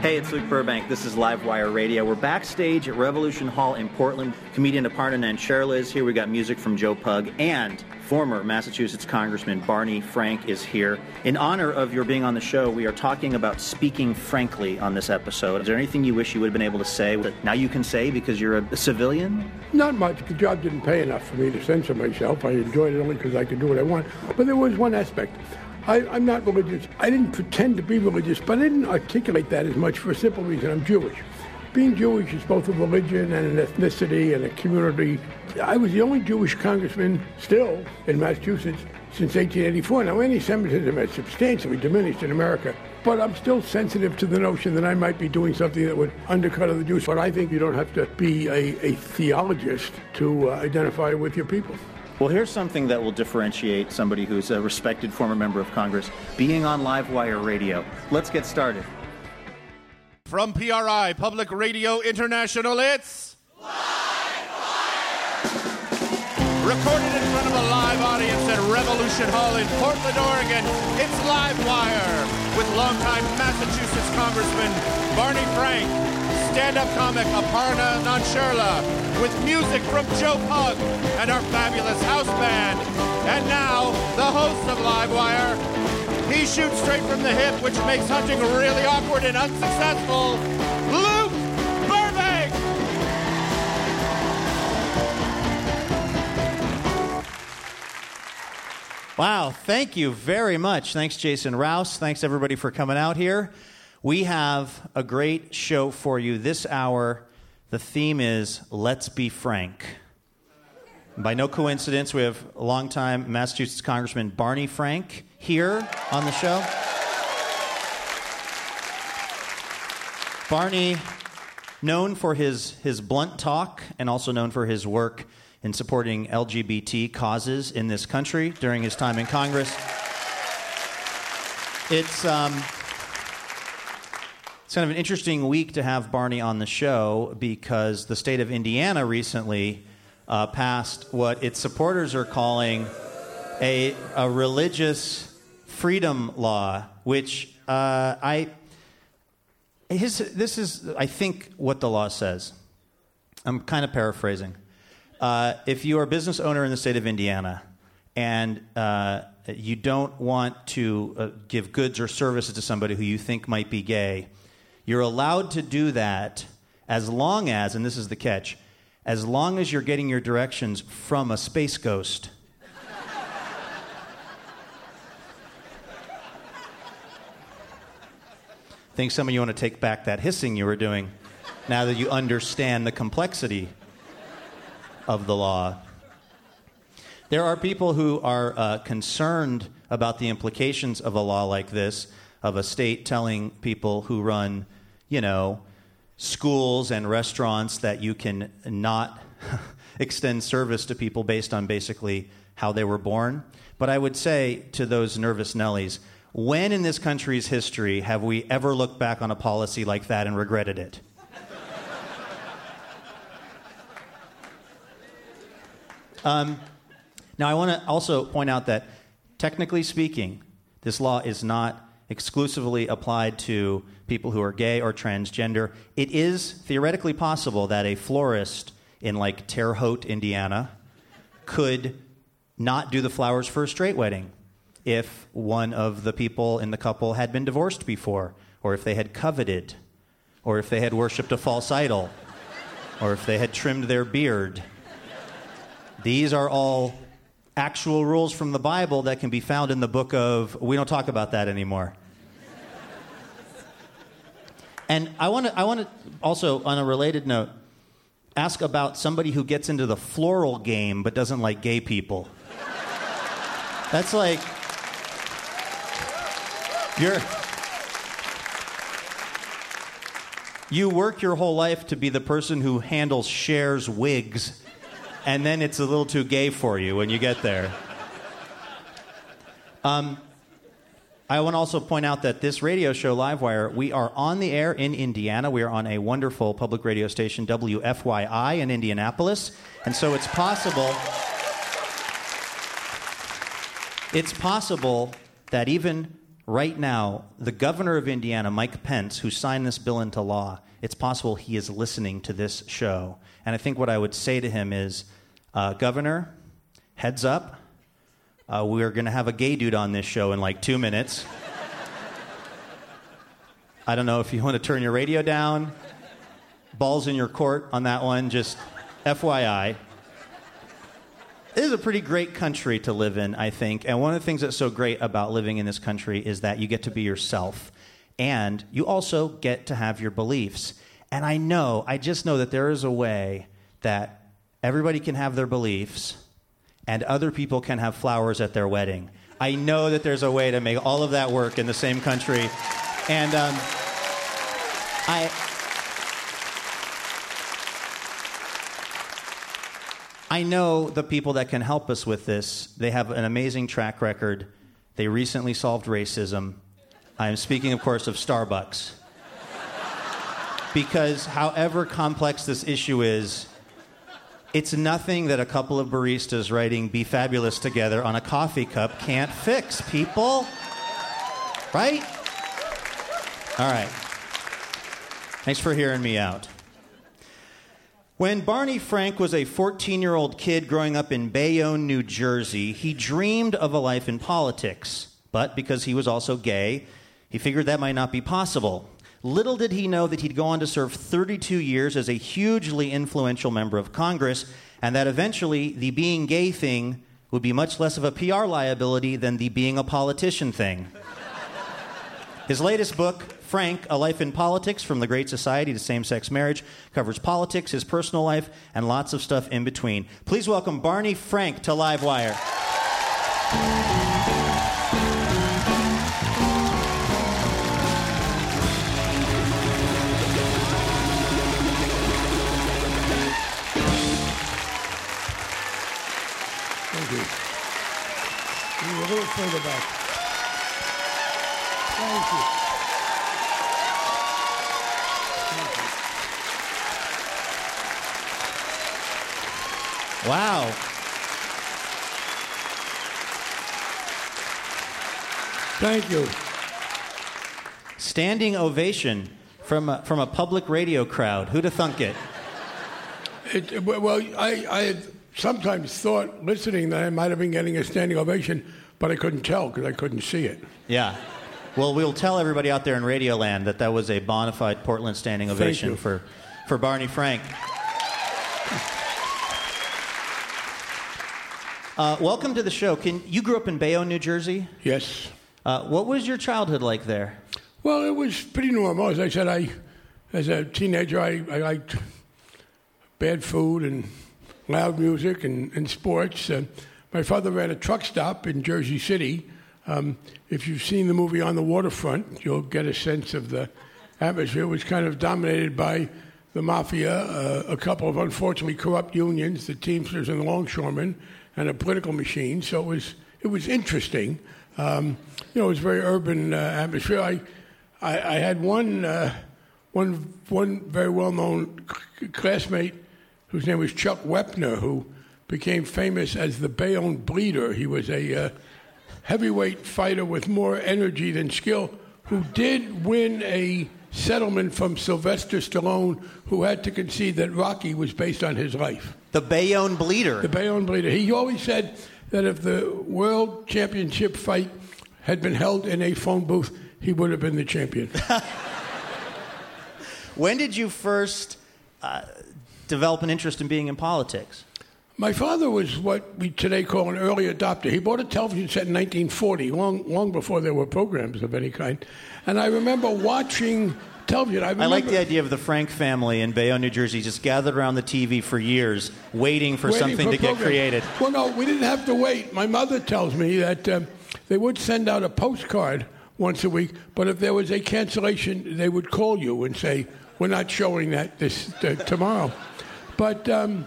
Hey, it's Luke Burbank. This is Livewire Radio. We're backstage at Revolution Hall in Portland. Comedian Aparna Nancherla is here. We got music from Joe Pug and former Massachusetts Congressman Barney Frank is here. In honor of your being on the show, we are talking about speaking frankly on this episode. Is there anything you wish you would have been able to say that now you can say because you're a civilian? Not much. The job didn't pay enough for me to censor myself. I enjoyed it only because I could do what I want. But there was one aspect. I, am not religious. I didn't pretend to be religious, but I didn't articulate that as much for a simple reason. I'm Jewish. Being Jewish is both a religion and an ethnicity and a community. I was the only Jewish congressman still in Massachusetts since 1884. Now, anti-Semitism has substantially diminished in America, but I'm still sensitive to the notion that I might be doing something that would undercut other Jews. But I think you don't have to be a, a theologist to uh, identify with your people. Well, here's something that will differentiate somebody who's a respected former member of Congress being on Livewire Radio. Let's get started. From PRI, Public Radio International, it's Livewire! Recorded in front of a live audience at Revolution Hall in Portland, Oregon, it's Livewire with longtime Massachusetts Congressman Barney Frank, stand-up comic Aparna Nancherla, with music from Joe Pug and our fabulous house band. And now, the host of Livewire. He shoots straight from the hip, which makes hunting really awkward and unsuccessful. Luke Burbank! Wow, thank you very much. Thanks, Jason Rouse. Thanks, everybody, for coming out here. We have a great show for you this hour. The theme is Let's Be Frank. By no coincidence, we have longtime Massachusetts Congressman Barney Frank here on the show. Barney, known for his, his blunt talk and also known for his work in supporting LGBT causes in this country during his time in Congress. It's, um, it's kind of an interesting week to have Barney on the show because the state of Indiana recently uh, passed what its supporters are calling a, a religious freedom law, which uh, I. His, this is, I think, what the law says. I'm kind of paraphrasing. Uh, if you are a business owner in the state of Indiana and uh, you don't want to uh, give goods or services to somebody who you think might be gay, you're allowed to do that as long as, and this is the catch, as long as you're getting your directions from a space ghost. think some of you want to take back that hissing you were doing now that you understand the complexity of the law. There are people who are uh, concerned about the implications of a law like this, of a state telling people who run, you know, schools and restaurants that you can not extend service to people based on basically how they were born. But I would say to those nervous Nellies, when in this country's history have we ever looked back on a policy like that and regretted it? Um, Now, I want to also point out that, technically speaking, this law is not exclusively applied to people who are gay or transgender. It is theoretically possible that a florist in like Terre Haute, Indiana, could not do the flowers for a straight wedding if one of the people in the couple had been divorced before, or if they had coveted, or if they had worshipped a false idol, or if they had trimmed their beard. These are all actual rules from the Bible that can be found in the book of. We don't talk about that anymore. And I want to I want to also on a related note ask about somebody who gets into the floral game but doesn't like gay people. That's like you're you work your whole life to be the person who handles Cher's wigs, and then it's a little too gay for you when you get there. Um, I want to also point out that this radio show, Livewire, we are on the air in Indiana. We are on a wonderful public radio station, WFYI, in Indianapolis. And so it's possible. It's possible that even right now, the governor of Indiana, Mike Pence, who signed this bill into law, it's possible he is listening to this show. And I think what I would say to him is uh, Governor, heads up. Uh, we're going to have a gay dude on this show in like two minutes. I don't know if you want to turn your radio down. Balls in your court on that one, just FYI. This is a pretty great country to live in, I think. And one of the things that's so great about living in this country is that you get to be yourself. And you also get to have your beliefs. And I know, I just know that there is a way that everybody can have their beliefs and other people can have flowers at their wedding. I know that there's a way to make all of that work in the same country. And um, I. I know the people that can help us with this. They have an amazing track record. They recently solved racism. I am speaking, of course, of Starbucks. Because, however complex this issue is, it's nothing that a couple of baristas writing Be Fabulous together on a coffee cup can't fix, people. Right? All right. Thanks for hearing me out. When Barney Frank was a 14 year old kid growing up in Bayonne, New Jersey, he dreamed of a life in politics. But because he was also gay, he figured that might not be possible. Little did he know that he'd go on to serve 32 years as a hugely influential member of Congress, and that eventually the being gay thing would be much less of a PR liability than the being a politician thing. His latest book, Frank, A Life in Politics From the Great Society to Same Sex Marriage, covers politics, his personal life, and lots of stuff in between. Please welcome Barney Frank to Livewire. Little further back. Thank you. Wow. Thank you. Standing ovation from a, from a public radio crowd. Who'd have thunk it? It, well, I, I had sometimes thought, listening, that I might have been getting a standing ovation but I couldn't tell because I couldn't see it. Yeah. Well, we'll tell everybody out there in Radioland that that was a bona fide Portland standing ovation for, for Barney Frank. Uh, welcome to the show. Can you grew up in Bayonne, New Jersey? Yes. Uh, what was your childhood like there? Well, it was pretty normal. As I said, I, as a teenager, I, I liked bad food and loud music and, and sports. Uh, my father ran a truck stop in Jersey City. Um, if you've seen the movie On the Waterfront, you'll get a sense of the atmosphere. It was kind of dominated by the mafia, uh, a couple of unfortunately corrupt unions, the Teamsters and the Longshoremen, and a political machine. So it was it was interesting. Um, you know, it was a very urban uh, atmosphere. I, I, I had one uh, one one very well known classmate whose name was Chuck Wepner, who became famous as the Bayonne Bleeder. He was a uh, heavyweight fighter with more energy than skill, who did win a settlement from Sylvester Stallone, who had to concede that Rocky was based on his life. The Bayonne Bleeder. The Bayonne Bleeder. He always said that if the world championship fight had been held in a phone booth, he would have been the champion. when did you first uh, develop an interest in being in politics? My father was what we today call an early adopter. He bought a television set in 1940, long, long before there were programs of any kind. And I remember watching television. I, I, like the idea of the Frank family in Bayonne, New Jersey, just gathered around the TV for years, waiting for waiting something for to get created. Well, no, we didn't have to wait. My mother tells me that uh, they would send out a postcard once a week, but if there was a cancellation, they would call you and say, "We're not showing that this uh, tomorrow." But um,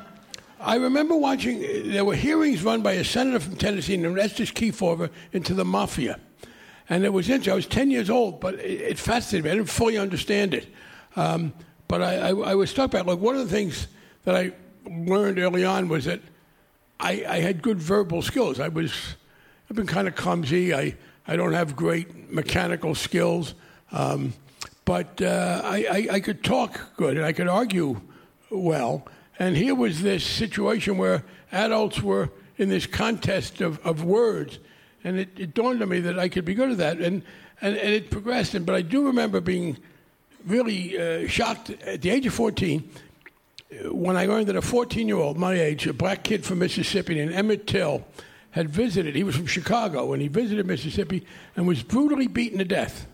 I remember watching. There were hearings run by a senator from Tennessee named Estes Kefauver into the mafia. And it was interesting. I was 10 years old, but it, it fascinated me. I didn't fully understand it. Um, but I, I, I, was struck by it. Like, one of the things that I learned early on was that I, I had good verbal skills. I was, I've been kind of clumsy. I, I don't have great mechanical skills. Um, but uh, I, I, I could talk good and I could argue well. And here was this situation where adults were in this contest of, of words and it, it, dawned on me that I could be good at that, and and, and it progressed. But I do remember being really uh, shocked at the age of 14 when I learned that a 14-year-old my age, a black kid from Mississippi named Emmett Till, had visited. He was from Chicago, and he visited Mississippi and was brutally beaten to death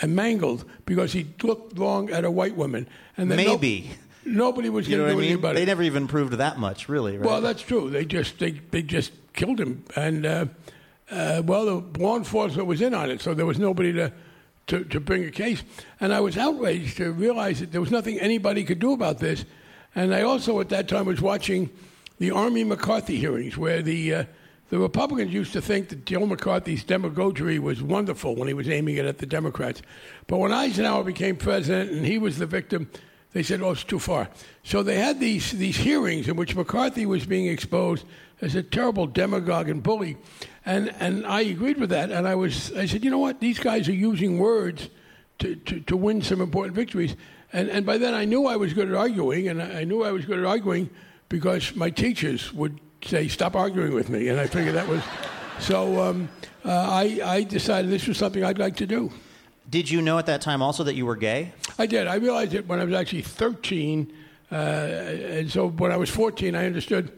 and mangled because he looked long at a white woman. And maybe. No, nobody was going to do I mean? anything about they it. They never even proved that much, really. Right? Well, that's true. They just they they just killed him, and uh, uh, well, the law enforcement was in on it, so there was nobody to, to, to bring a case. And I was outraged to realize that there was nothing anybody could do about this. And I also, at that time, was watching the Army McCarthy hearings, where the uh, the Republicans used to think that Joe McCarthy's demagoguery was wonderful when he was aiming it at the Democrats. But when Eisenhower became president and he was the victim, they said, "Oh, it's too far." So they had these these hearings in which McCarthy was being exposed as a terrible demagogue and bully. And, and I agreed with that. And I, was, I said, you know what? These guys are using words to, to, to win some important victories. And, and by then I knew I was good at arguing, and I knew I was good at arguing because my teachers would say, stop arguing with me. And I figured that was. So um, uh, I, I decided this was something I'd like to do. Did you know at that time also that you were gay? I did. I realized it when I was actually 13. Uh, and so when I was 14, I understood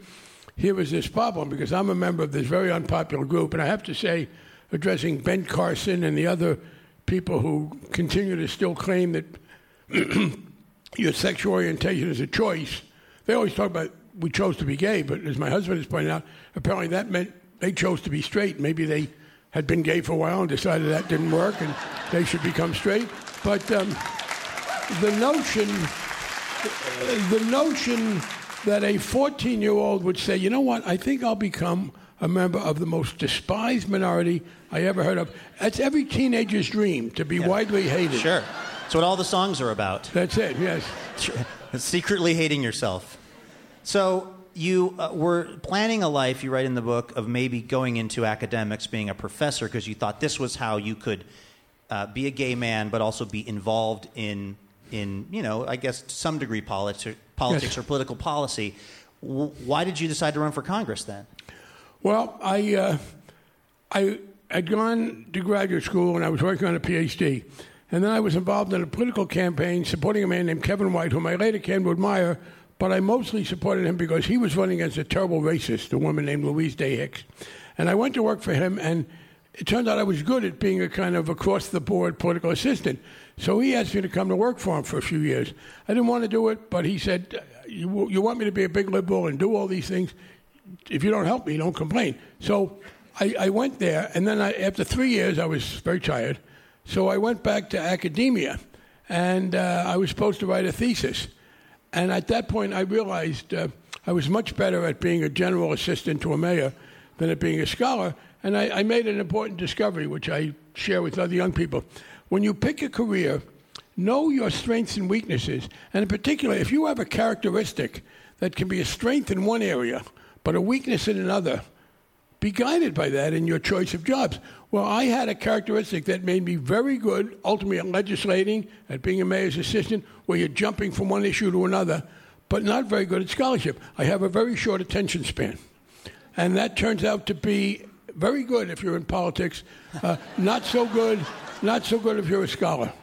here was this problem because I'm a member of this very unpopular group, and I have to say, addressing Ben Carson and the other people who continue to still claim that your sexual orientation is a choice. They always talk about we chose to be gay, but as my husband has pointed out, apparently that meant they chose to be straight. Maybe they had been gay for a while and decided that didn't work and they should become straight. But um, the notion, the notion that a 14 year old would say, you know what, I think I'll become a member of the most despised minority I ever heard of. That's every teenager's dream, to be yeah. widely hated. Sure. That's what all the songs are about. That's it, yes. Secretly hating yourself. So you uh, were planning a life, you write in the book, of maybe going into academics, being a professor, because you thought this was how you could uh, be a gay man, but also be involved in, in you know, I guess to some degree politics politics yes. or political policy. Why did you decide to run for Congress then? Well, I, uh, I had gone to graduate school and I was working on a PhD. And then I was involved in a political campaign supporting a man named Kevin White, whom I later came to admire, but I mostly supported him because he was running against a terrible racist, a woman named Louise Day Hicks. And I went to work for him, and it turned out I was good at being a kind of across the board political assistant. So he asked me to come to work for him for a few years. I didn't want to do it, but he said, you, you want me to be a big liberal and do all these things? If you don't help me, don't complain. So I, I went there, and then I, after three years, I was very tired. So I went back to academia, and uh, I was supposed to write a thesis. And at that point, I realized uh, I was much better at being a general assistant to a mayor than at being a scholar. And I, I made an important discovery, which I share with other young people. When you pick a career, know your strengths and weaknesses. And in particular, if you have a characteristic that can be a strength in one area, but a weakness in another. Be guided by that in your choice of jobs. Well, I had a characteristic that made me very good ultimately at legislating, at being a mayor's assistant, where you're jumping from one issue to another, but not very good at scholarship. I have a very short attention span. And that turns out to be very good if you're in politics, uh, not so good, not so good if you're a scholar.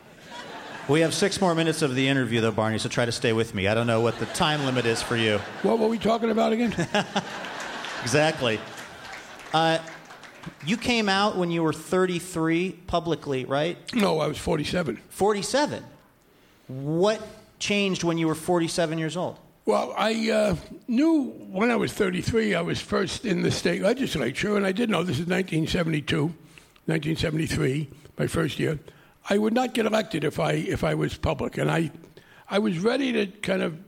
We have six more minutes of the interview, though, Barney, so try to stay with me. I don't know what the time limit is for you. What were we talking about again? exactly. Uh, you came out when you were 33 publicly, right? No, I was 47. 47. What changed when you were 47 years old? Well, I uh, knew when I was 33, I was first in the state legislature, and I did know this is 1972, 1973, my first year. I would not get elected if I if I was public, and I I was ready to kind of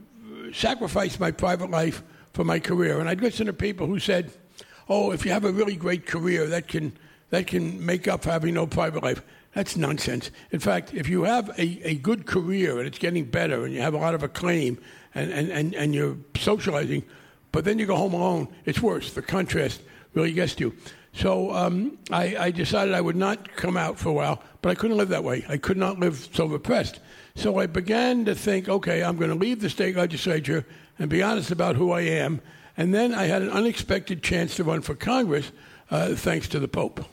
sacrifice my private life for my career. And I'd listen to people who said, "Oh, if you have a really great career, that can that can make up for having no private life." That's nonsense. In fact, if you have a, a good career and it's getting better and you have a lot of acclaim and, and, and, and you're socializing, but then you go home alone, it's worse. The contrast really gets to you. So um, I, I, decided I would not come out for a while, but I couldn't live that way. I could not live so repressed. So I began to think, okay, I'm going to leave the state legislature and be honest about who I am. And then I had an unexpected chance to run for Congress, uh, thanks to the Pope.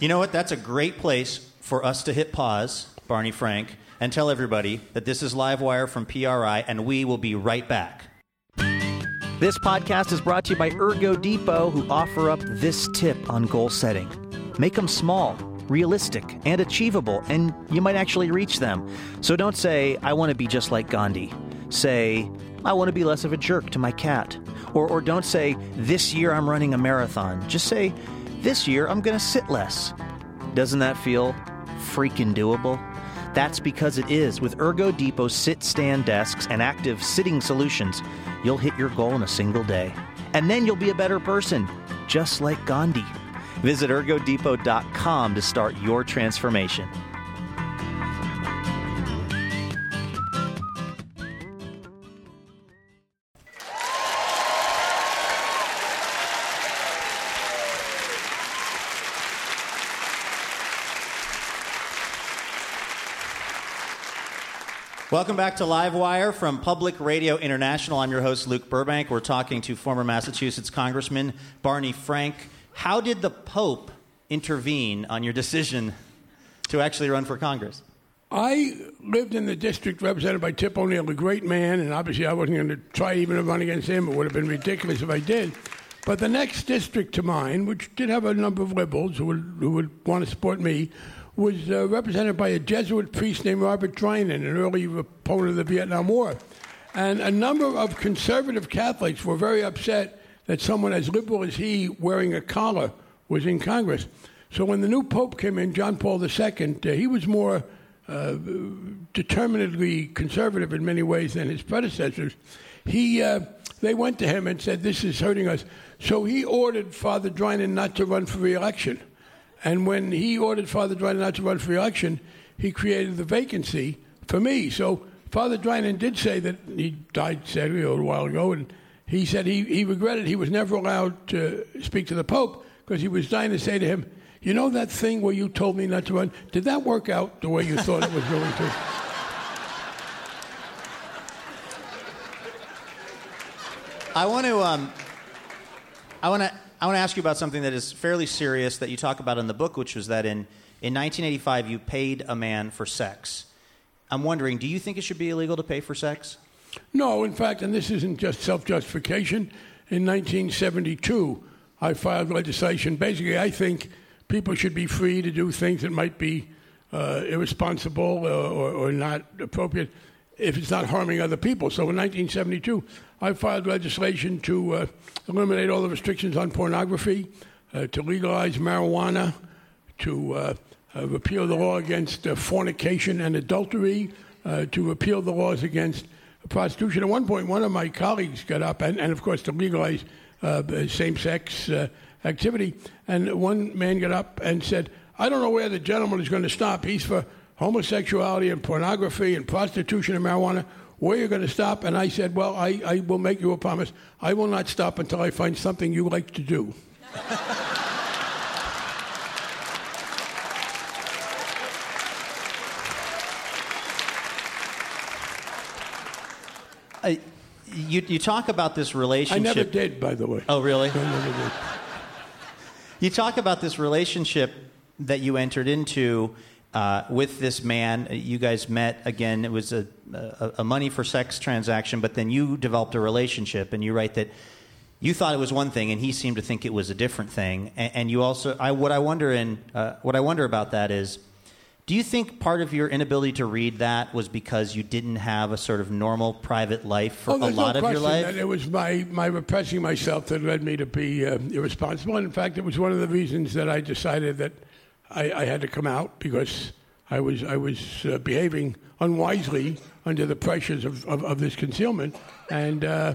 You know what? That's a great place for us to hit pause, Barney Frank, and tell everybody that this is Livewire from PRI, and we will be right back. This podcast is brought to you by Ergo Depot, who offer up this tip on goal setting. Make them small, realistic, and achievable, and you might actually reach them. So don't say, I want to be just like Gandhi. Say, I want to be less of a jerk to my cat. Or, or don't say, this year I'm running a marathon. Just say, this year I'm going to sit less. Doesn't that feel freaking doable? That's because it is. With Ergo Depot's sit stand desks and active sitting solutions, you'll hit your goal in a single day. And then you'll be a better person, just like Gandhi. Visit ergodepot.com to start your transformation. Welcome back to Livewire from Public Radio International. I'm your host, Luke Burbank. We're talking to former Massachusetts Congressman Barney Frank. How did the Pope intervene on your decision to actually run for Congress? I lived in the district represented by Tip O'Neill, a great man, and obviously I wasn't going to try even to run against him. It would have been ridiculous if I did. But the next district to mine, which did have a number of liberals who would, who would want to support me, was uh, represented by a Jesuit priest named Robert Drinan, an early opponent of the Vietnam War. And a number of conservative Catholics were very upset that someone as liberal as he, wearing a collar, was in Congress. So when the new Pope came in, John Paul II, uh, he was more uh, determinedly conservative in many ways than his predecessors. He, uh, they went to him and said, This is hurting us. So he ordered Father Drinan not to run for re election. And when he ordered Father Drinan not to run for election, he created the vacancy for me. So Father Drinan did say that he died sadly a while ago, and he said he, he regretted he was never allowed to speak to the Pope because he was dying to say to him, You know that thing where you told me not to run? Did that work out the way you thought it was going to? I want to. Um, I want to I want to ask you about something that is fairly serious that you talk about in the book, which was that in, in 1985 you paid a man for sex. I'm wondering, do you think it should be illegal to pay for sex? No, in fact, and this isn't just self justification. In 1972, I filed legislation. Basically, I think people should be free to do things that might be uh, irresponsible or, or, or not appropriate if it's not harming other people. So in 1972, I filed legislation to uh, eliminate all the restrictions on pornography, uh, to legalize marijuana, to uh, uh repeal the law against uh, fornication and adultery, uh, to repeal the laws against prostitution. At one point, one of my colleagues got up, and, and of course, to legalize same sex activity. And one man got up and said, I don't know where the gentleman is going to stop. He's for homosexuality and pornography and prostitution and marijuana. where you're going to stop. And I said, well, I, I will make you a promise. I will not stop until I find something you like to do. Uh, you, you talk about this relationship. I never did, by the way. Oh, really? I never did. You talk about this relationship that you entered into uh, with this man. You guys met again. It was a, a, a money for sex transaction, but then you developed a relationship, and you write that you thought it was one thing, and he seemed to think it was a different thing. And, and you also, I, what I wonder in, uh, what I wonder about that is, do you think part of your inability to read that was because you didn't have a sort of normal private life for Oh, a lot no of your life? It was my, my repressing myself that led me to be uh, irresponsible. And in fact, it was one of the reasons that I decided that I, I had to come out because I was, I was uh, behaving unwisely under the pressures of, of, of this concealment. And uh,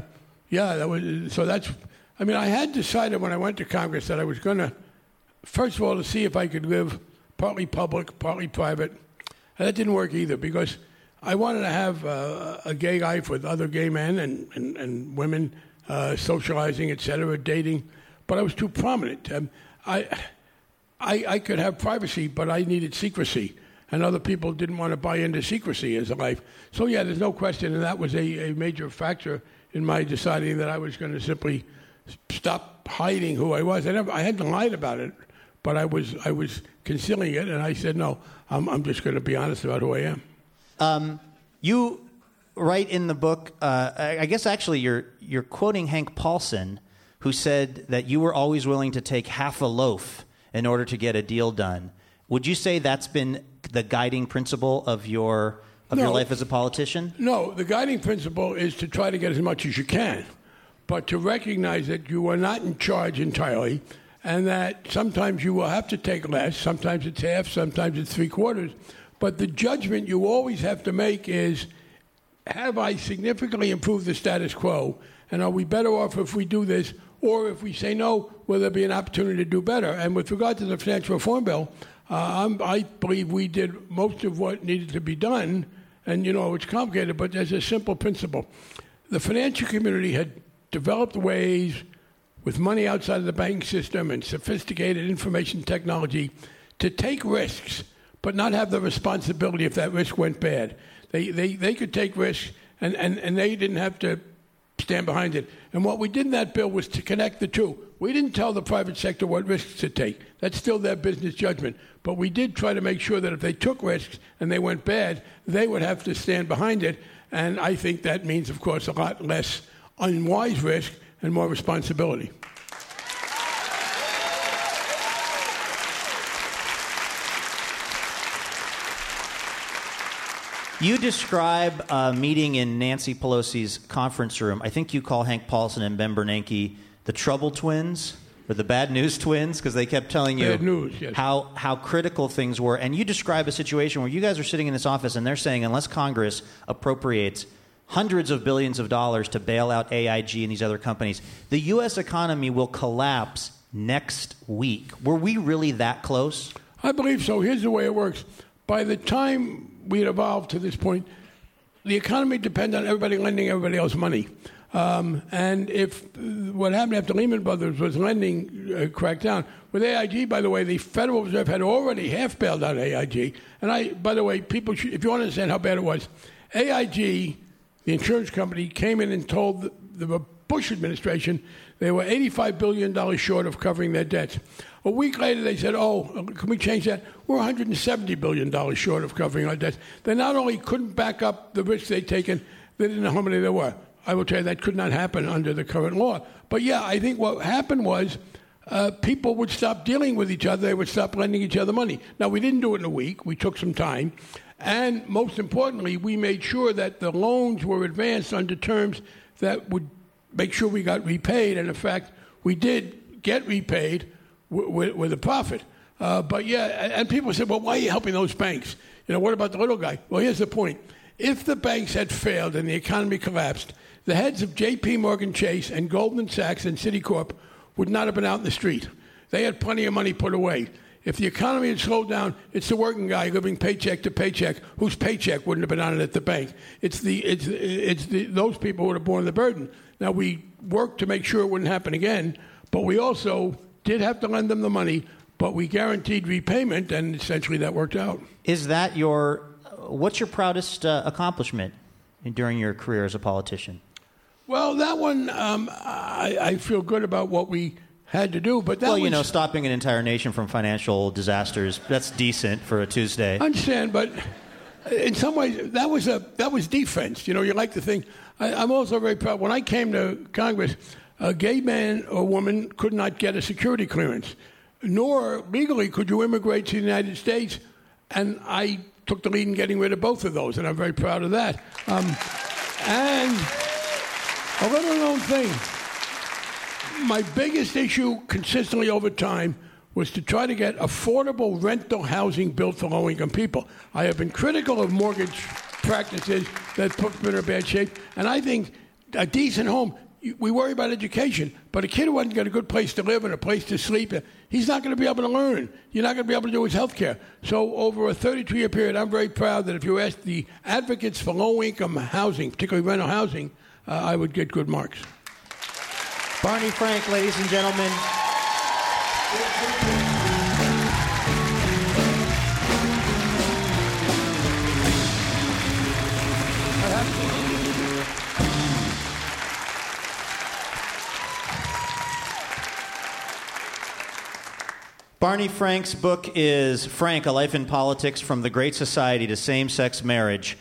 yeah, that was, so that's, I mean, I had decided when I went to Congress that I was going to, first of all, to see if I could live partly public, partly private. And that didn't work either because I wanted to have uh, a gay life with other gay men and, and, and women, uh, socializing, et cetera, dating, but I was too prominent. Um, I, I, I could have privacy, but I needed secrecy. And other people didn't want to buy into secrecy as a life. So, yeah, there's no question. And that was a, a major factor in my deciding that I was going to simply stop hiding who I was. I, never, I hadn't lied about it, but I was, I was concealing it. And I said, no, I'm, I'm just going to be honest about who I am. Um, you write in the book, uh, I guess actually you're, you're quoting Hank Paulson, who said that you were always willing to take half a loaf in order to get a deal done. Would you say that's been the guiding principle of your, of your life as a politician? No, the guiding principle is to try to get as much as you can, but to recognize that you are not in charge entirely, and that sometimes you will have to take less. Sometimes it's half, sometimes it's three quarters. But the judgment you always have to make is have I significantly improved the status quo? And are we better off if we do this? Or if we say no, will there be an opportunity to do better? And with regard to the financial reform bill, uh, I believe we did most of what needed to be done. And, you know, it's complicated, but there's a simple principle. The financial community had developed ways with money outside of the banking system and sophisticated information technology to take risks, but not have the responsibility if that risk went bad. They, they, they could take risks, and, and, and they didn't have to stand behind it. And what we did in that bill was to connect the two. We didn't tell the private sector what risks to take. That's still their business judgment. But we did try to make sure that if they took risks and they went bad, they would have to stand behind it. And I think that means, of course, a lot less unwise risk and more responsibility. You describe a meeting in Nancy Pelosi's conference room. I think you call Hank Paulson and Ben Bernanke the trouble twins or the bad news twins because they kept telling you news, yes. how, how critical things were. And you describe a situation where you guys are sitting in this office and they're saying, unless Congress appropriates hundreds of billions of dollars to bail out AIG and these other companies, the U.S. economy will collapse next week. Were we really that close? I believe so. Here's the way it works. By the time we had evolved to this point, the economy depended on everybody lending everybody else money. Um, and if what happened after Lehman Brothers was lending uh, cracked down, with AIG, by the way, the Federal Reserve had already half bailed out AIG. And I, by the way, people, should, if you want to understand how bad it was, AIG, the insurance company, came in and told the, the Bush administration they were $85 billion short of covering their debts. A week later, they said, Oh, can we change that? We're $170 billion short of covering our debts. They not only couldn't back up the risks they'd taken, they didn't know how many there were. I will tell you that could not happen under the current law. But yeah, I think what happened was uh, people would stop dealing with each other. They would stop lending each other money. Now, we didn't do it in a week. We took some time. And most importantly, we made sure that the loans were advanced under terms that would make sure we got repaid. And in fact, we did get repaid with, with, a profit. Uh, but yeah, and and people said, well, why are you helping those banks? You know, what about the little guy? Well, here's the point. If the banks had failed and the economy collapsed, the heads of J.P. Morgan Chase and Goldman Sachs and Citicorp would not have been out in the street. They had plenty of money put away. If the economy had slowed down, it's the working guy living paycheck to paycheck whose paycheck wouldn't have been on it at the bank. It's the it's it's the, those people who would have borne the burden. Now we worked to make sure it wouldn't happen again, but we also did have to lend them the money, but we guaranteed repayment, and essentially that worked out. Is that your what's your proudest uh, accomplishment during your career as a politician? Well, that one um, I, I feel good about what we had to do, but that well, you was, know, stopping an entire nation from financial disasters, that's decent for a Tuesday. I understand, but in some ways, that was a that was defense. You know, you like to think. I, I'm also very proud. When I came to Congress, a gay man or woman could not get a security clearance, nor legally could you immigrate to the United States. And I took the lead in getting rid of both of those, and I'm very proud of that. Um, and a little known thing my biggest issue consistently over time was to try to get affordable rental housing built for low income people. I have been critical of mortgage practices that put them in a bad shape, and I think a decent home. We worry about education, but a kid who hasn't got a good place to live and a place to sleep, he's not going to be able to learn. You're not going to be able to do his health care. So, over a 32 year period, I'm very proud that if you ask the advocates for low income housing, particularly rental housing, uh, I would get good marks. Barney Frank, ladies and gentlemen. Barney Frank's book is Frank, A Life in Politics From the Great Society to Same Sex Marriage.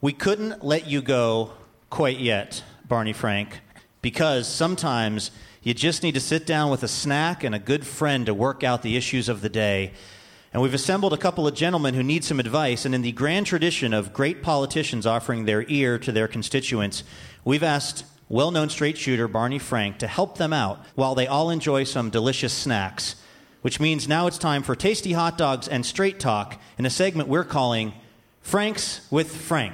We couldn't let you go quite yet, Barney Frank because sometimes you just need to sit down with a snack and a good friend to work out the issues of the day. And we've assembled a couple of gentlemen who need some advice. And in the grand tradition of great politicians offering their ear to their constituents, we've asked well known straight shooter Barney Frank to help them out while they all enjoy some delicious snacks. Which means now it's time for tasty hot dogs and straight talk in a segment we're calling Franks with Frank.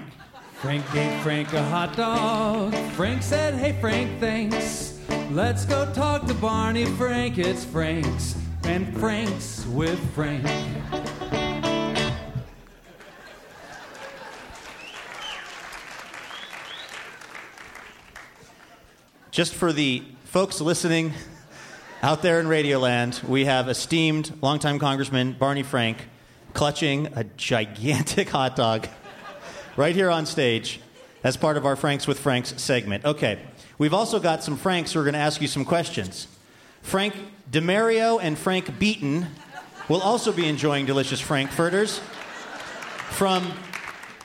Frank gave Frank a hot dog. Frank said, Hey, Frank, thanks. Let's go talk to Barney Frank. It's Frank's and Frank's with Frank. Just for the folks listening out there in Radioland, we have esteemed longtime Congressman Barney Frank clutching a gigantic hot dog right here on stage as part of our Franks with Franks segment. Okay, we've also got some Franks who are going to ask you some questions. Frank DeMario and Frank Beaton will also be enjoying delicious Frankfurters. From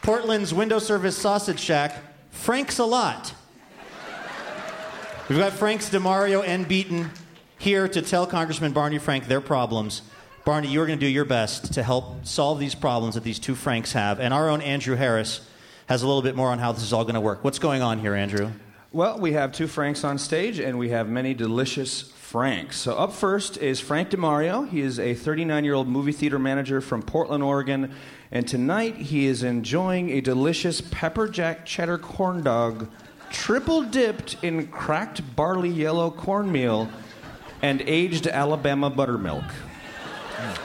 Portland's window service sausage shack, Frank's a lot. We've got Franks DeMario and Beaton here to tell Congressman Barney Frank their problems. Barney, you're going to do your best to help solve these problems that these two Franks have. And our own Andrew Harris has a little bit more on how this is all going to work. What's going on here, Andrew? Well, we have two Franks on stage, and we have many delicious Franks. So, up first is Frank DeMario. He is a 39 year old movie theater manager from Portland, Oregon. And tonight he is enjoying a delicious pepper jack cheddar corn dog, triple dipped in cracked barley yellow cornmeal and aged Alabama buttermilk.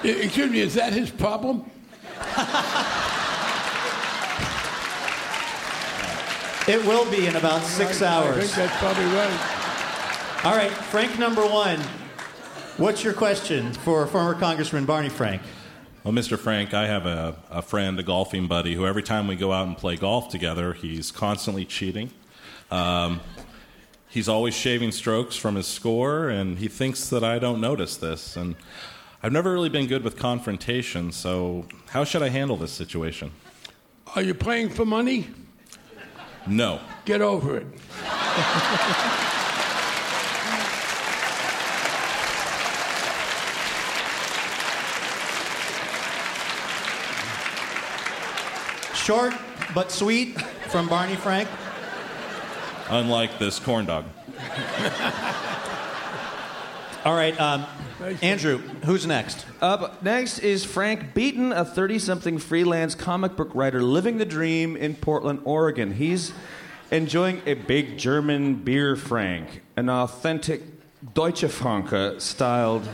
Excuse me, is that his problem? It will be in about six hours. I think that's probably right. All right, Frank number one. What's your question for former Congressman Barney Frank? Well, Mr. Frank, I have a, a friend, a golfing buddy, who every time we go out and play golf together, he's constantly cheating. Um, he's always shaving strokes from his score, and he thinks that I don't notice this. And I've never really been good with confrontation, so how should I handle this situation? Are you playing for money? No. Get over it. Short but sweet from Barney Frank. Unlike this corn dog. All right, um, Andrew, who's next? Up next is Frank Beaton, a 30 something freelance comic book writer living the dream in Portland, Oregon. He's enjoying a big German beer, Frank, an authentic Deutsche Franke styled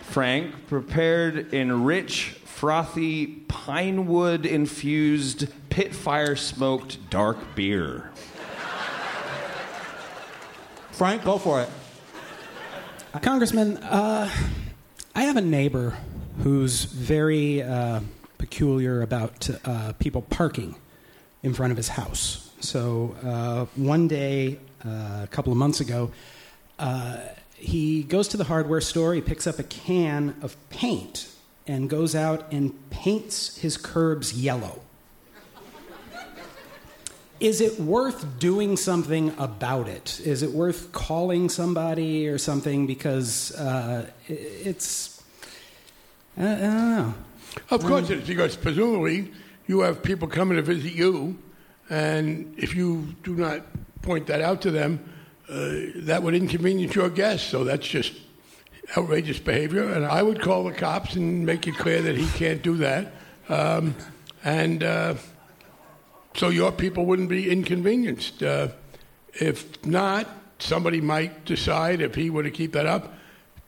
Frank, prepared in rich, frothy, pine wood infused, pit fire smoked dark beer. Frank, go for it. Congressman, uh, I have a neighbor who's very uh, peculiar about uh, people parking in front of his house. So uh, one day, uh, a couple of months ago, uh, he goes to the hardware store, he picks up a can of paint, and goes out and paints his curbs yellow. Is it worth doing something about it? Is it worth calling somebody or something? Because uh, it's. I, I don't know. Of course it is, because presumably you have people coming to visit you, and if you do not point that out to them, uh, that would inconvenience your guests. So that's just outrageous behavior, and I would call the cops and make it clear that he can't do that. Um, and uh, so your people wouldn't be inconvenienced. Uh, if not, somebody might decide, if he were to keep that up,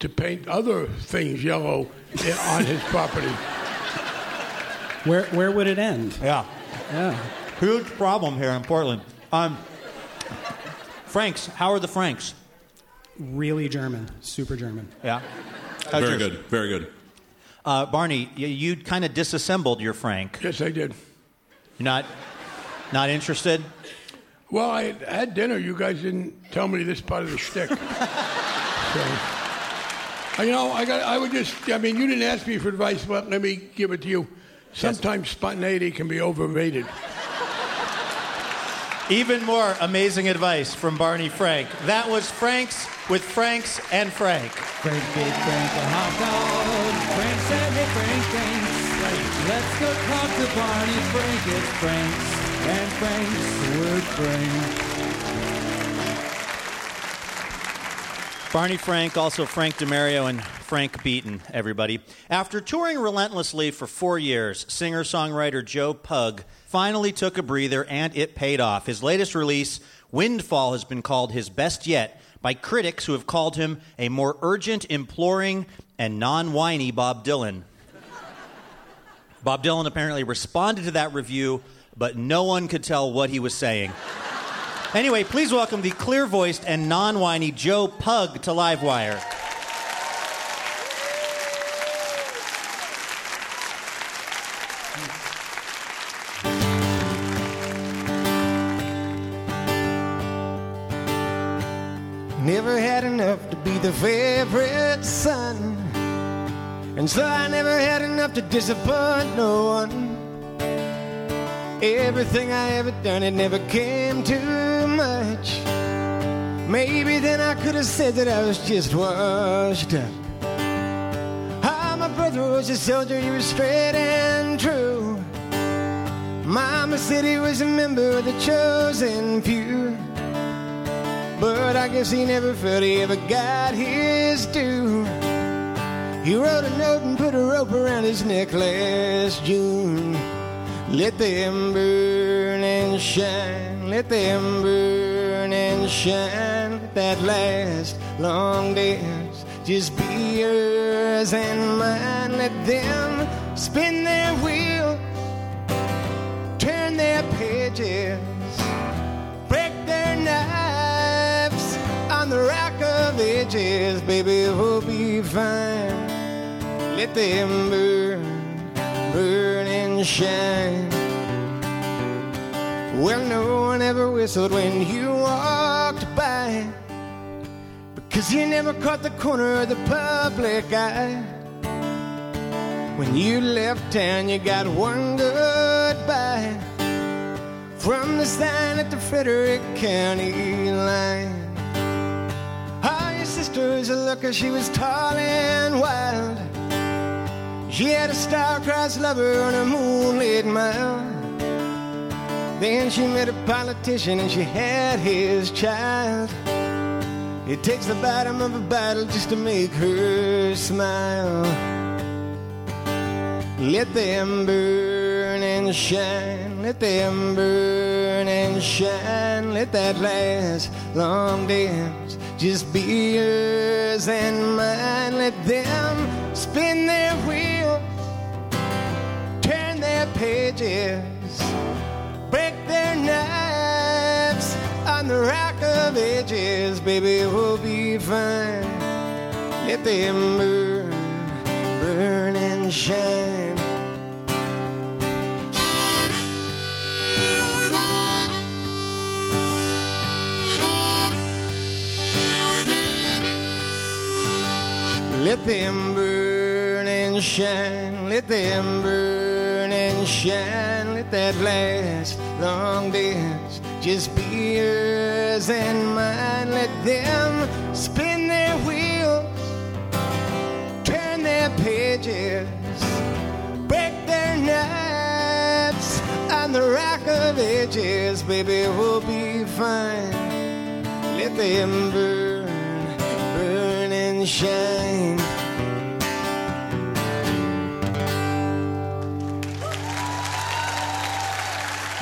to paint other things yellow on his property. Where, where would it end? Yeah. Yeah. Huge problem here in Portland. Um, Franks, how are the Franks? Really German, super German. Yeah. How's Very yours? good. Very good. Uh, Barney, you, you kind of disassembled your Frank. Yes, I did. You're not, not interested? Well, I had dinner. You guys didn't tell me this part of the shtick. so, you know, I got. I would just. I mean, you didn't ask me for advice, but let me give it to you. Sometimes spontaneity can be overrated. Even more amazing advice from Barney Frank. That was Franks with Franks and Frank. Frank gave Frank a hot dog. Frank said, hey, Frank, thanks. Let's go talk to Barney Frank. It's Frank's and Frank's with Frank. Barney Frank, also Frank DeMario and Frank Beaton, everybody. After touring relentlessly for four years, singer songwriter Joe Pug finally took a breather and it paid off. His latest release, Windfall, has been called his best yet by critics who have called him a more urgent, imploring, and non whiny Bob Dylan. Bob Dylan apparently responded to that review, but no one could tell what he was saying. Anyway, please welcome the clear voiced and non whiny Joe Pug to Livewire. Never had enough to be the favorite son. And so I never had enough to disappoint no one. Everything I ever done, it never came too much. Maybe then I could have said that I was just washed up. Ah, my brother was a soldier, he was straight and true. Mama said he was a member of the chosen few. But I guess he never felt he ever got his due. He wrote a note and put a rope around his neck last June. Let them burn and shine, let them burn and shine. Let that last long dance just be yours and mine. Let them spin their wheel, turn their pages, break their knives on the rack of ages. Baby, we'll be fine. Let them burn, burn and shine. Well, no one ever whistled when you walked by. Because you never caught the corner of the public eye. When you left town, you got one goodbye from the sign at the Frederick County line. Ah, your sister was a looker, she was tall and wild. She had a star-crossed lover on a moonlit mile. Then she met a politician and she had his child. It takes the bottom of a bottle just to make her smile. Let them burn and shine, let them burn and shine. Let that last long dance just be yours and mine. Let them spin their wheels, pages, break their knives on the rack of ages. Baby, we'll be fine. Let them burn, burn and shine. Let them burn and shine, let them burn and shine, let that last long dance just be yours and mine. Let them spin their wheels, turn their pages, break their knives on the rock of ages. Baby, we'll be fine. Let them burn, burn and shine.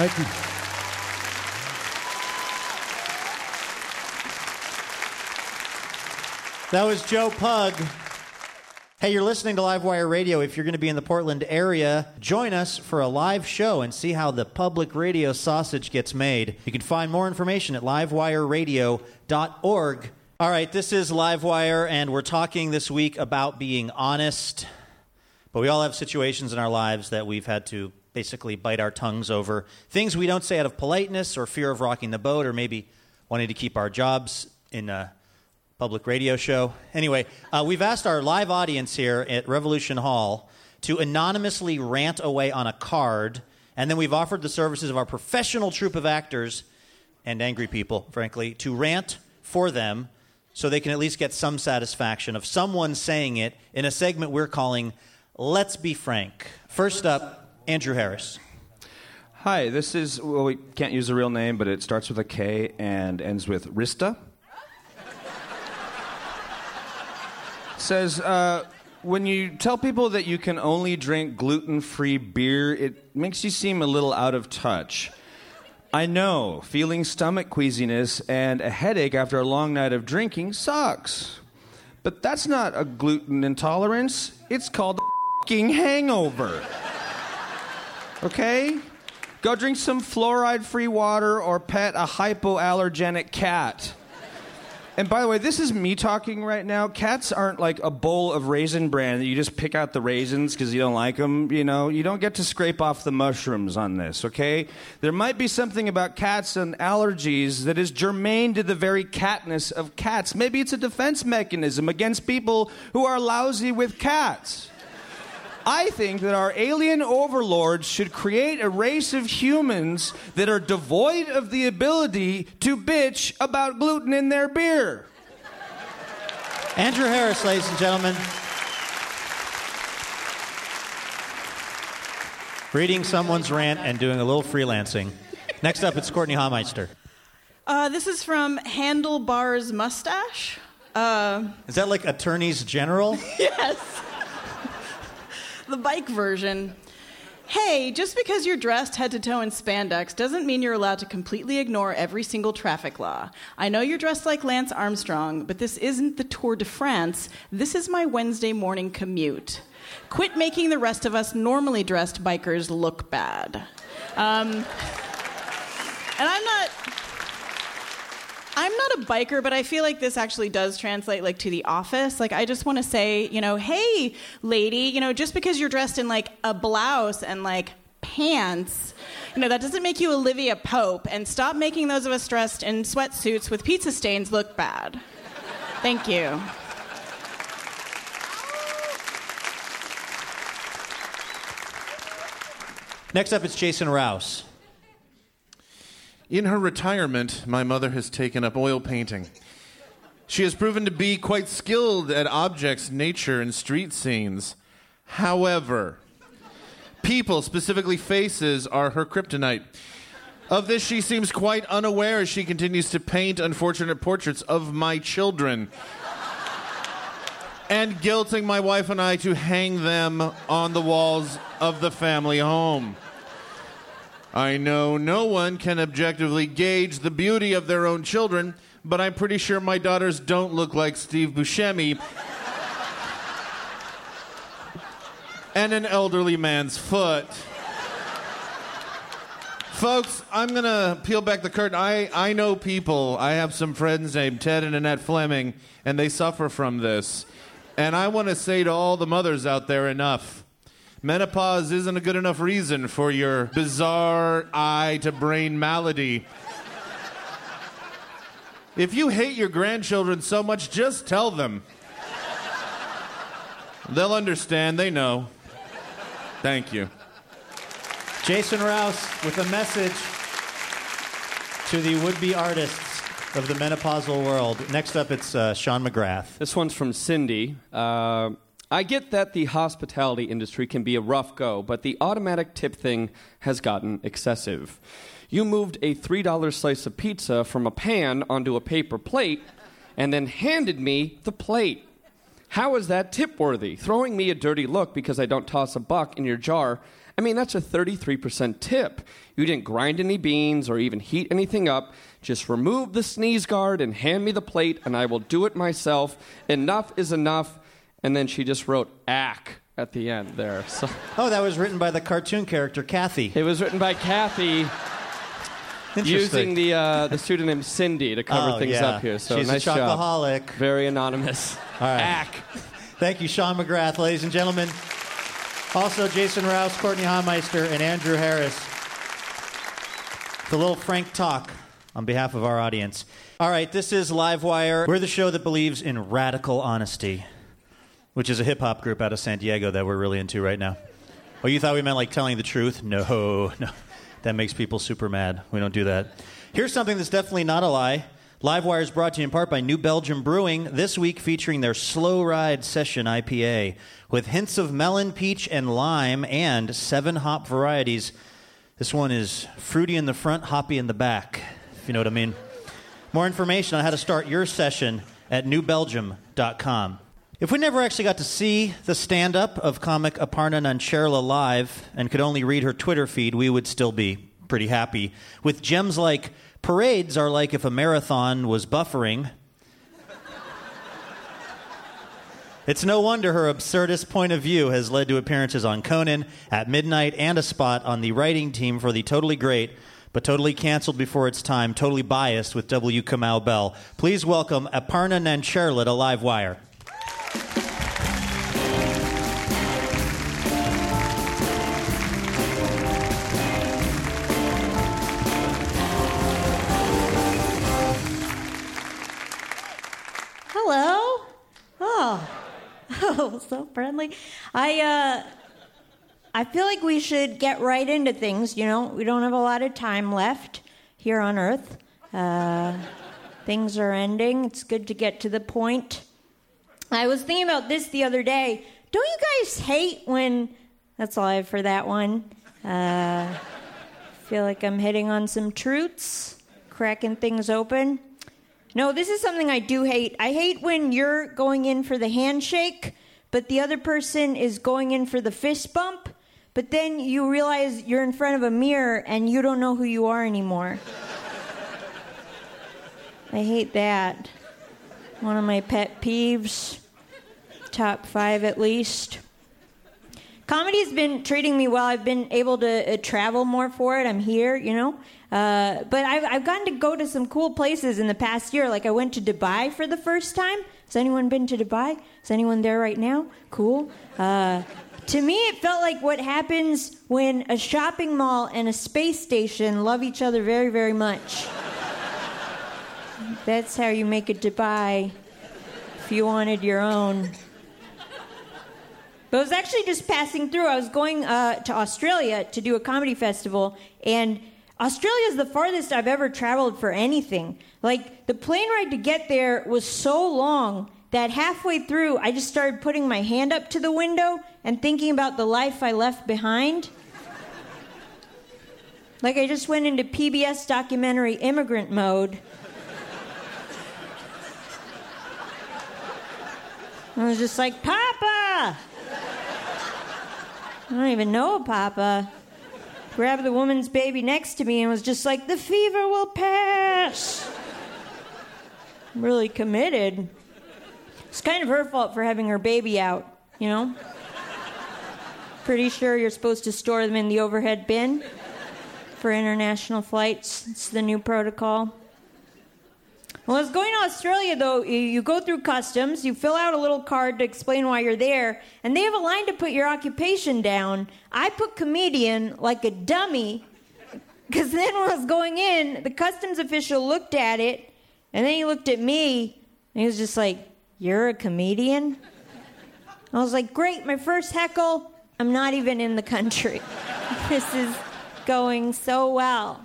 Thank you. That was Joe Pug. Hey, you're listening to Livewire Radio. If you're going to be in the Portland area, join us for a live show and see how the public radio sausage gets made. You can find more information at livewireradio.org. All right, this is Livewire, and we're talking this week about being honest. But we all have situations in our lives that we've had to basically bite our tongues over. Things we don't say out of politeness or fear of rocking the boat or maybe wanting to keep our jobs in a public radio show. Anyway, uh, we've asked our live audience here at Revolution Hall to anonymously rant away on a card, and then we've offered the services of our professional troupe of actors and angry people, frankly, to rant for them so they can at least get some satisfaction of someone saying it in a segment we're calling Let's Be Frank. First up, Andrew Harris. Hi, this is, well, we can't use a real name, but it starts with a K and ends with Rista. Says, uh, when you tell people that you can only drink gluten free beer, it makes you seem a little out of touch. I know, feeling stomach queasiness and a headache after a long night of drinking sucks. But that's not a gluten intolerance, it's called a hangover. Okay? Go drink some fluoride free water or pet a hypoallergenic cat. And by the way, this is me talking right now. Cats aren't like a bowl of raisin bran that you just pick out the raisins because you don't like them. You know, you don't get to scrape off the mushrooms on this, okay? There might be something about cats and allergies that is germane to the very catness of cats. Maybe it's a defense mechanism against people who are lousy with cats. I think that our alien overlords should create a race of humans that are devoid of the ability to bitch about gluten in their beer. Andrew Harris, ladies and gentlemen. Reading someone's rant and doing a little freelancing. Next up, it's Courtney Hameister. Uh, this is from Handlebars Mustache. Uh, Is that like attorneys general? yes. The bike version. Hey, just because you're dressed head to toe in spandex doesn't mean you're allowed to completely ignore every single traffic law. I know you're dressed like Lance Armstrong, but this isn't the Tour de France. This is my Wednesday morning commute. Quit making the rest of us normally dressed bikers look bad. Um, and I'm not. I'm not a biker, but I feel like this actually does translate like to the office. Like I just want to say, you know, hey, lady, you know, just because you're dressed in like a blouse and like pants, you know, that doesn't make you Olivia Pope. And stop making those of us dressed in sweatsuits with pizza stains look bad. Thank you. Next up, it's Jason Rouse. In her retirement, my mother has taken up oil painting. She has proven to be quite skilled at objects, nature, and street scenes. However, people, specifically faces, are her kryptonite. Of this, she seems quite unaware as she continues to paint unfortunate portraits of my children and guilting my wife and I to hang them on the walls of the family home. I know no one can objectively gauge the beauty of their own children, but I'm pretty sure my daughters don't look like Steve Buscemi. and an elderly man's foot. Folks, I'm going to peel back the curtain. I, I know people. I have some friends named Ted and Annette Fleming, and they suffer from this. And I want to say to all the mothers out there enough. Menopause isn't a good enough reason for your bizarre eye to brain malady. If you hate your grandchildren so much, just tell them. They'll understand, they know. Thank you. Jason Rouse with a message to the would be artists of the menopausal world. Next up, it's uh, Sean McGrath. This one's from Cindy. Uh, I get that the hospitality industry can be a rough go, but the automatic tip thing has gotten excessive. You moved a $3 slice of pizza from a pan onto a paper plate and then handed me the plate. How is that tip worthy? Throwing me a dirty look because I don't toss a buck in your jar. I mean, that's a 33% tip. You didn't grind any beans or even heat anything up. Just remove the sneeze guard and hand me the plate, and I will do it myself. Enough is enough. And then she just wrote ack at the end there. So Oh, that was written by the cartoon character Kathy. it was written by Kathy using the uh, the pseudonym Cindy to cover Oh, things yeah. up here. So She's a nice job. chocoholic. Very anonymous. All right. Ack. Thank you, Sean McGrath, ladies and gentlemen. Also, Jason Rouse, Courtney Hameister, and Andrew Harris. The little Frank talk on behalf of our audience. All right, this is Livewire. We're the show that believes in radical honesty, which is a hip hop group out of San Diego that we're really into right now. Oh, you thought we meant like telling the truth? No, no. That makes people super mad. We don't do that. Here's something that's definitely not a lie. Livewire is brought to you in part by New Belgium Brewing, this week featuring their Slow Ride Session IPA with hints of melon, peach, and lime and seven hop varieties. This one is fruity in the front, hoppy in the back, if you know what I mean. More information on how to start your session at newbelgium.com. If we never actually got to see the stand up of comic Aparna Nancherla live and could only read her Twitter feed, we would still be pretty happy. With gems like parades are like if a marathon was buffering. It's no wonder her absurdist point of view has led to appearances on Conan, at midnight, and a spot on the writing team for the totally great, but totally canceled before its time, totally biased with W. Kamau Bell. Please welcome Aparna Nancherla to Livewire. Hello. Oh. Oh, so friendly. I uh I feel like we should get right into things, you know. We don't have a lot of time left here on earth. Uh things are ending. It's good to get to the point. I was thinking about this the other day. Don't you guys hate when that's all I have for that one. Uh feel like I'm hitting on some truths, cracking things open. No, this is something I do hate. I hate when you're going in for the handshake, but the other person is going in for the fist bump, but then you realize you're in front of a mirror and you don't know who you are anymore. I hate that. One of my pet peeves. Top five at least. Comedy's been treating me well. I've been able to uh, travel more for it. I'm here, you know. Uh, but I've, I've gotten to go to some cool places in the past year. Like I went to Dubai for the first time. Has anyone been to Dubai? Is anyone there right now? Cool. Uh, to me, it felt like what happens when a shopping mall and a space station love each other very, very much. That's how you make a Dubai if you wanted your own. But I was actually just passing through. I was going uh, to Australia to do a comedy festival, and Australia is the farthest I've ever traveled for anything. Like, the plane ride to get there was so long that halfway through, I just started putting my hand up to the window and thinking about the life I left behind. Like, I just went into PBS documentary immigrant mode. I was just like, Papa! I don't even know Papa. Grabbed the woman's baby next to me and was just like, the fever will pass. I'm really committed. It's kind of her fault for having her baby out, you know? Pretty sure you're supposed to store them in the overhead bin for international flights. It's the new protocol. Well, it's going to Australia, though, you, go through customs, you fill out a little card to explain why you're there, and they have a line to put your occupation down. I put comedian like a dummy, because then when I was going in, the customs official looked at it, and then he looked at me, and he was just like, You're a comedian? I was like, Great, my first heckle. I'm not even in the country. this is going so well.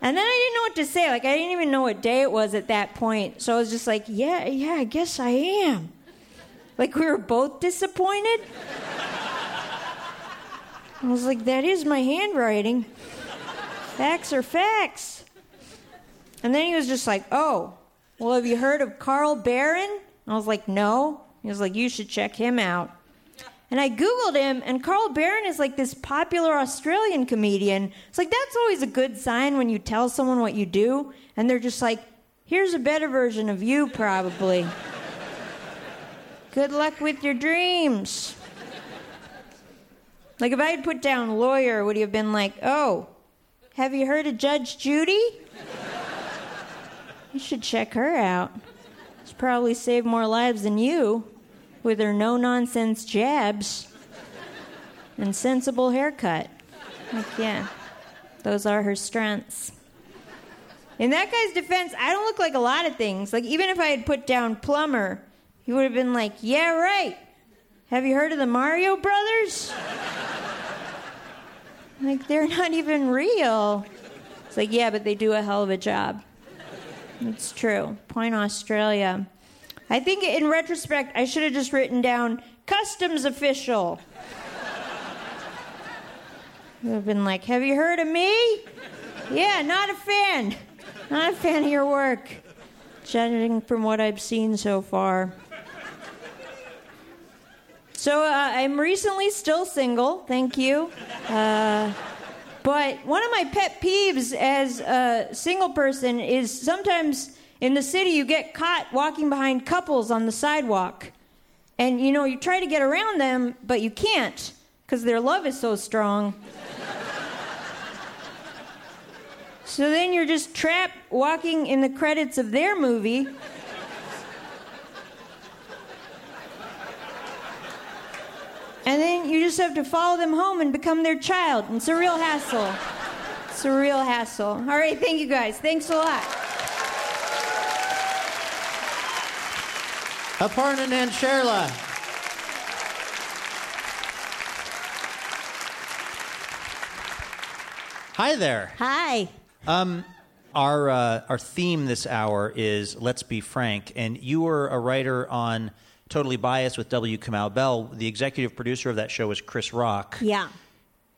And then I didn't know what to say. Like, I didn't even know what day it was at that point. So I was just like, yeah, yeah, I guess I am. Like, we were both disappointed. I was like, that is my handwriting. Facts are facts. And then he was just like, oh, well, have you heard of Carl Barron? I was like, no. He was like, you should check him out. And I Googled him, and Carl Barron is like this popular Australian comedian. It's like, that's always a good sign when you tell someone what you do, and they're just like, here's a better version of you, probably. good luck with your dreams. Like, if I had put down lawyer, would he have been like, oh, have you heard of Judge Judy? You should check her out. She's probably saved more lives than you with her no nonsense jabs and sensible haircut. Like, yeah, those are her strengths. In that guy's defense, I don't look like a lot of things. Like, even if I had put down plumber, he would have been like, yeah, right. Have you heard of the Mario Brothers? like, they're not even real. It's like, yeah, but they do a hell of a job. It's true. Point Australia. I think in retrospect, I should have just written down customs official. Would have been like, Have you heard of me? Yeah, not a fan. Not a fan of your work, judging from what I've seen so far. So uh, I'm recently still single, thank you. Uh, but one of my pet peeves as a single person is sometimes in the city you get caught walking behind couples on the sidewalk. And you know, you try to get around them, but you can't because their love is so strong. so then you're just trapped walking in the credits of their movie. And then you just have to follow them home and become their child. And it's a real hassle. It's a real hassle. All right, thank you guys. Thanks a lot. Aparna Nancherla. Hi there. Hi. Um, our uh, our theme this hour is let's be frank, and you were a writer on Totally Biased with W. Kamau Bell. The executive producer of that show was Chris Rock. Yeah.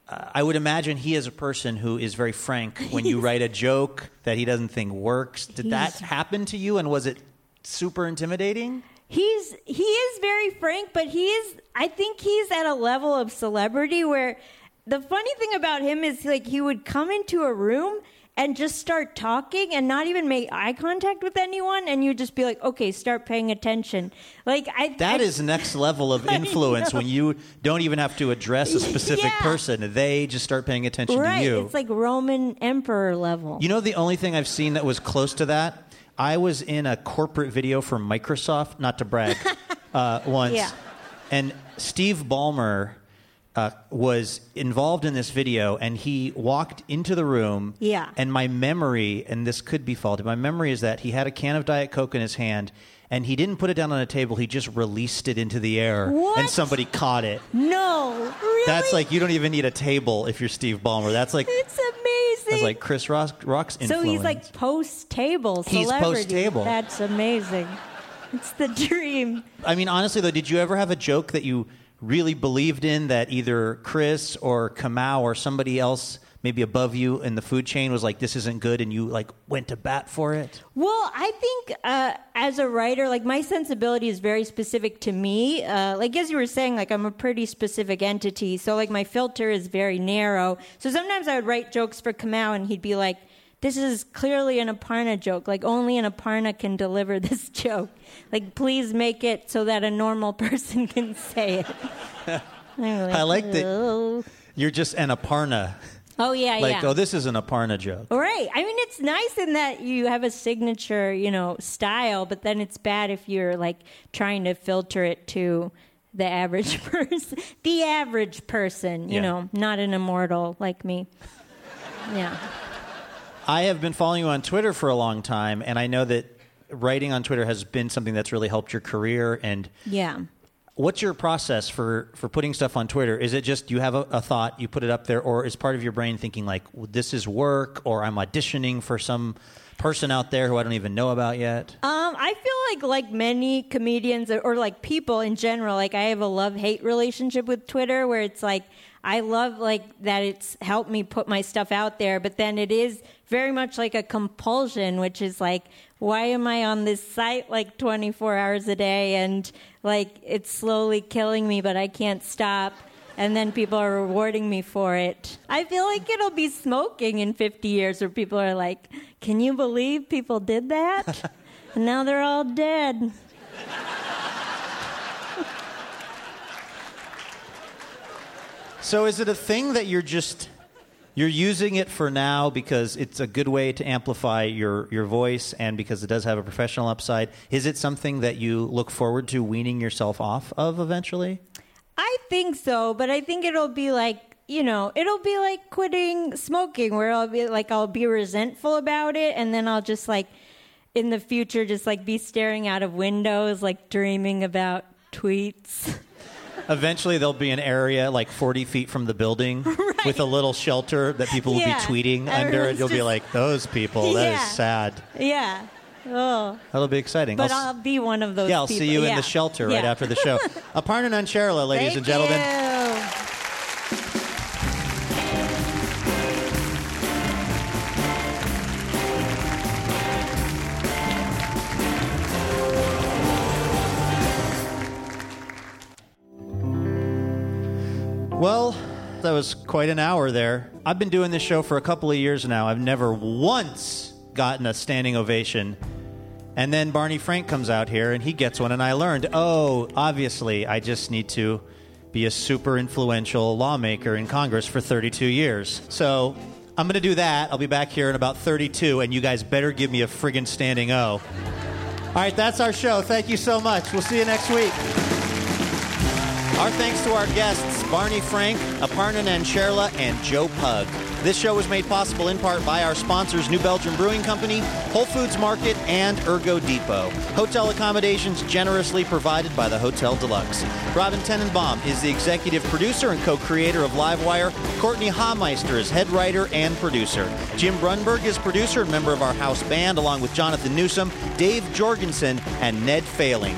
Uh, I would imagine he is a person who is very frank when you write a joke that he doesn't think works. Did that happen to you, and was it super intimidating? He's he is very frank, but he is I think he's at a level of celebrity where the funny thing about him is like he would come into a room and just start talking and not even make eye contact with anyone and you'd just be like, "Okay, start paying attention." Like I That I- is next level of influence when you don't even have to address a specific Yeah. person. They just start paying attention right. to you. It's like Roman emperor level. You know, the only thing I've seen that was close to that, I was in a corporate video for Microsoft, not to brag, uh, once. Yeah. And Steve Ballmer uh, was involved in this video, and he walked into the room. Yeah. And my memory, and this could be faulty, my memory is that he had a can of Diet Coke in his hand. And he didn't put it down on a table. He just released it into the air, and somebody caught it. No, really? That's like you don't even need a table if you're Steve Ballmer. That's like it's amazing. that's like Chris Rock, Rock's influence. So he's like post table He's celebrity. post-table. That's amazing. It's the dream. I mean, honestly, though, did you ever have a joke that you really believed in that either Chris or Kamau or somebody else, maybe above you in the food chain, was like, this isn't good, and you like went to bat for it? Well, I think uh, as a writer, like my sensibility is very specific to me. Uh, like as you were saying, like I'm a pretty specific entity, so like my filter is very narrow. So sometimes I would write jokes for Kamau, and he'd be like, this is clearly an Aparna joke. Like, only an Aparna can deliver this joke. Like, please make it so that a normal person can say it. I like that you're just an Aparna. Oh, yeah, like, yeah. oh, this is an Aparna joke. Right. I mean, it's nice in that you have a signature, you know, style, but then it's bad if you're like trying to filter it to the average person. the average person, you Yeah. know, not an immortal like me. Yeah. I have been following you on Twitter for a long time, and I know that writing on Twitter has been something that's really helped your career. And Yeah. What's your process for, for putting stuff on Twitter? Is it just you have a, a thought, you put it up there, or is part of your brain thinking like this is work, or I'm auditioning for some person out there who I don't even know about yet? Um, I feel like like many comedians or, or like people in general, like I have a love hate relationship with Twitter where it's like I love like that it's helped me put my stuff out there, but then it is very much like a compulsion, which is like why am I on this site like 24 hours a day and like it's slowly killing me, but I can't stop. And then people are rewarding me for it. I feel like it'll be smoking in 50 years where people are like, can you believe people did that? and now they're all dead. So is it a thing that you're just you're using it for now because it's a good way to amplify your your voice and because it does have a professional upside? Is it something that you look forward to weaning yourself off of eventually? I think so, but I think it'll be like, you know, it'll be like quitting smoking where I'll be like, I'll be resentful about it and then I'll just like, in the future, just like be staring out of windows, like dreaming about tweets. Eventually, there'll be an area like 40 feet from the building with a little shelter that people will Yeah. be tweeting under. Everyone's And you'll be like, those people, that is Yeah. sad. Yeah. Oh. That'll be exciting. But I'll I'll be one of those yeah, I'll people. see you in the shelter right after the show. Aparna Nancherla, ladies Thank and gentlemen. you. Was quite an hour there. I've been doing this show for a couple of years now. I've never once gotten a standing ovation. And then Barney Frank comes out here and he gets one, and I learned oh, obviously, I just need to be a super influential lawmaker in Congress for 32 years. So I'm going to do that. I'll be back here in about 32, and you guys better give me a friggin' standing O. All right, that's our show. Thank you so much. We'll see you next week. Our thanks to our guests, Barney Frank, Aparna Nancherla, and Joe Pug. This show was made possible in part by our sponsors, New Belgium Brewing Company, Whole Foods Market, and Ergo Depot. Hotel accommodations generously provided by the Hotel Deluxe. Robin Tenenbaum is the executive producer and co-creator of Livewire. Courtney Hameister is head writer and producer. Jim Brunberg is producer and member of our house band, along with Jonathan Newsom, Dave Jorgensen, and Ned Failing.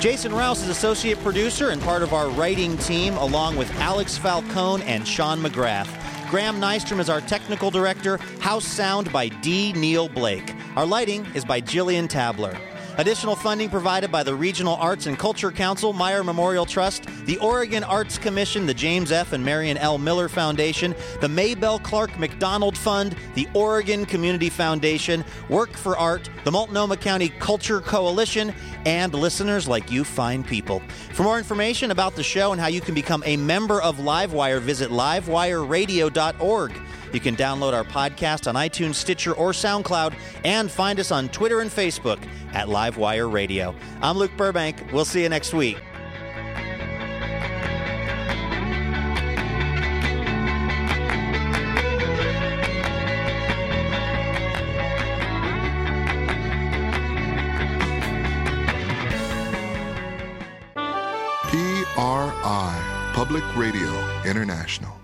Jason Rouse is associate producer and part of our writing team, along with Alex Falcone and Sean McGrath. Graham Nystrom is our technical director. House sound by D. Neil Blake. Our lighting is by Jillian Tabler. Additional funding provided by the Regional Arts and Culture Council, Meyer Memorial Trust, the Oregon Arts Commission, the James F. and Marion L. Miller Foundation, the Maybelle Clark Macdonald Fund, the Oregon Community Foundation, Work for Art, the Multnomah County Culture Coalition, and listeners like you fine people. For more information about the show and how you can become a member of Livewire, visit livewireradio.org. You can download our podcast on iTunes, Stitcher, or SoundCloud, and find us on Twitter and Facebook at Livewire Radio. I'm Luke Burbank. We'll see you next week. PRI, Public Radio International.